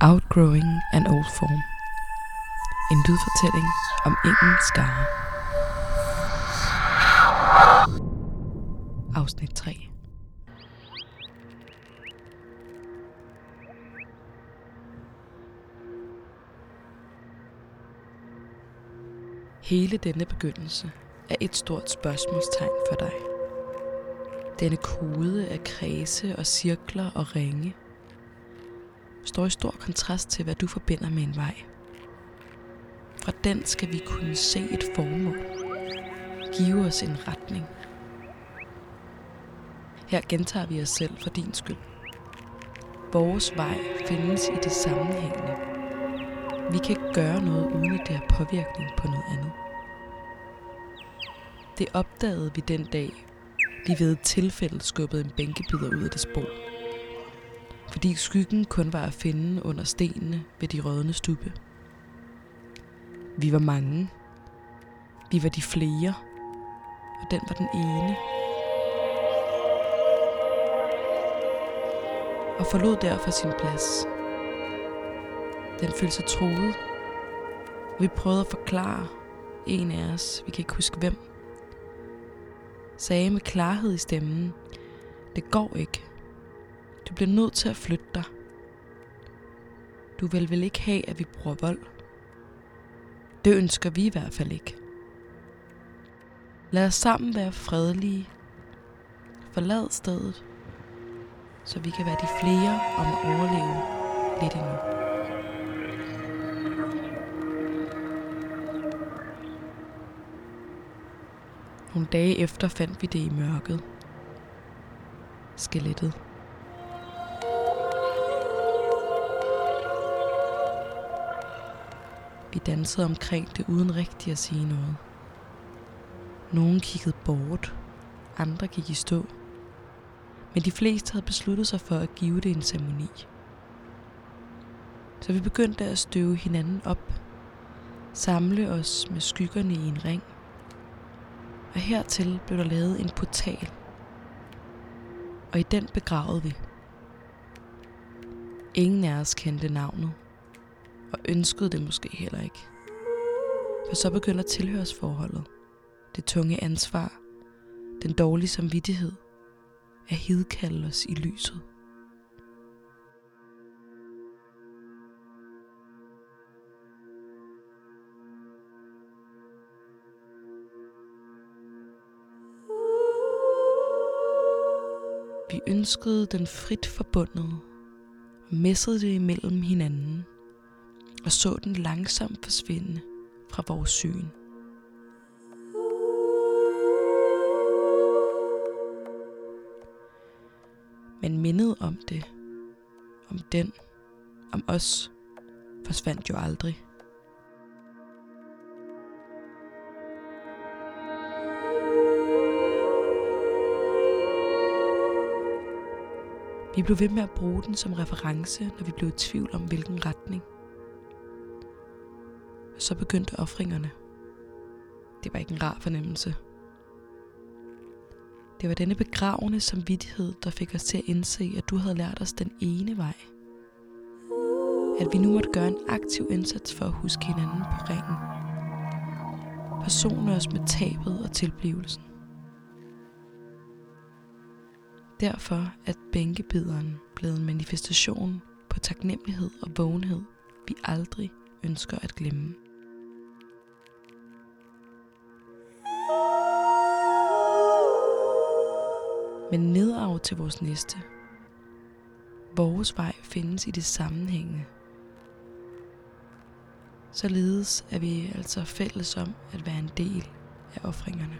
Outgrowing an Old Form. En lydfortælling om ingen skare. Afsnit 3. Hele denne begyndelse er et stort spørgsmålstegn for dig. Denne kode af kredse og cirkler og ringe står i stor kontrast til, hvad du forbinder med en vej. Fra den skal vi kunne se et formål. Give os en retning. Her gentager vi os selv for din skyld. Vores vej findes i det sammenhængende. Vi kan ikke gøre noget, uden at det har påvirkning på noget andet. Det opdagede vi den dag, vi ved et tilfælde skubbede en bænkebider ud af det spor. Fordi skyggen kun var at finde under stenene ved de rødne stube. Vi var mange. Vi var de flere. Og den var den ene. Og forlod derfor sin plads. Den følte sig troet. Og vi prøvede at forklare en af os, vi kan ikke huske hvem, sagde med klarhed i stemmen, det går ikke. Bliver nødt til at flytte dig. Du vil vel ikke have, at vi bruger vold? Det ønsker vi i hvert fald ikke. Lad os sammen være fredelige. Forlad stedet, så vi kan være de flere om at overleve lidt endnu. Nogle dage efter fandt vi det i mørket. Skelettet. Vi dansede omkring det uden rigtig at sige noget. Nogle kiggede bort, andre gik i stå. Men de fleste havde besluttet sig for at give det en ceremoni. Så vi begyndte at støve hinanden op, samle os med skyggerne i en ring – og hertil blev der lavet en portal. Og i den begravede vi. Ingen af os kendte navnet, og ønskede det måske heller ikke. For så begynder tilhørsforholdet, det tunge ansvar, den dårlige samvittighed, at hidkalde os i lyset. Vi ønskede den frit forbundet, messede det imellem hinanden, og så den langsomt forsvinde fra vores syn. Men mindet om det, om den, om os, forsvandt jo aldrig. Vi blev ved med at bruge den som reference, når vi blev i tvivl om hvilken retning. Så begyndte offringerne. Det var ikke en rar fornemmelse. Det var denne begravende samvittighed, der fik os til at indse, at du havde lært os den ene vej. At vi nu måtte gøre en aktiv indsats for at huske hinanden på ringen. Forsone os med tabet og tilblivelsen. Derfor er bænkebideren blevet en manifestation på taknemmelighed og vågenhed, vi aldrig ønsker at glemme. Men nedarv til vores næste. Vores vej findes i det sammenhængende. Således er vi altså fælles om at være en del af offringerne.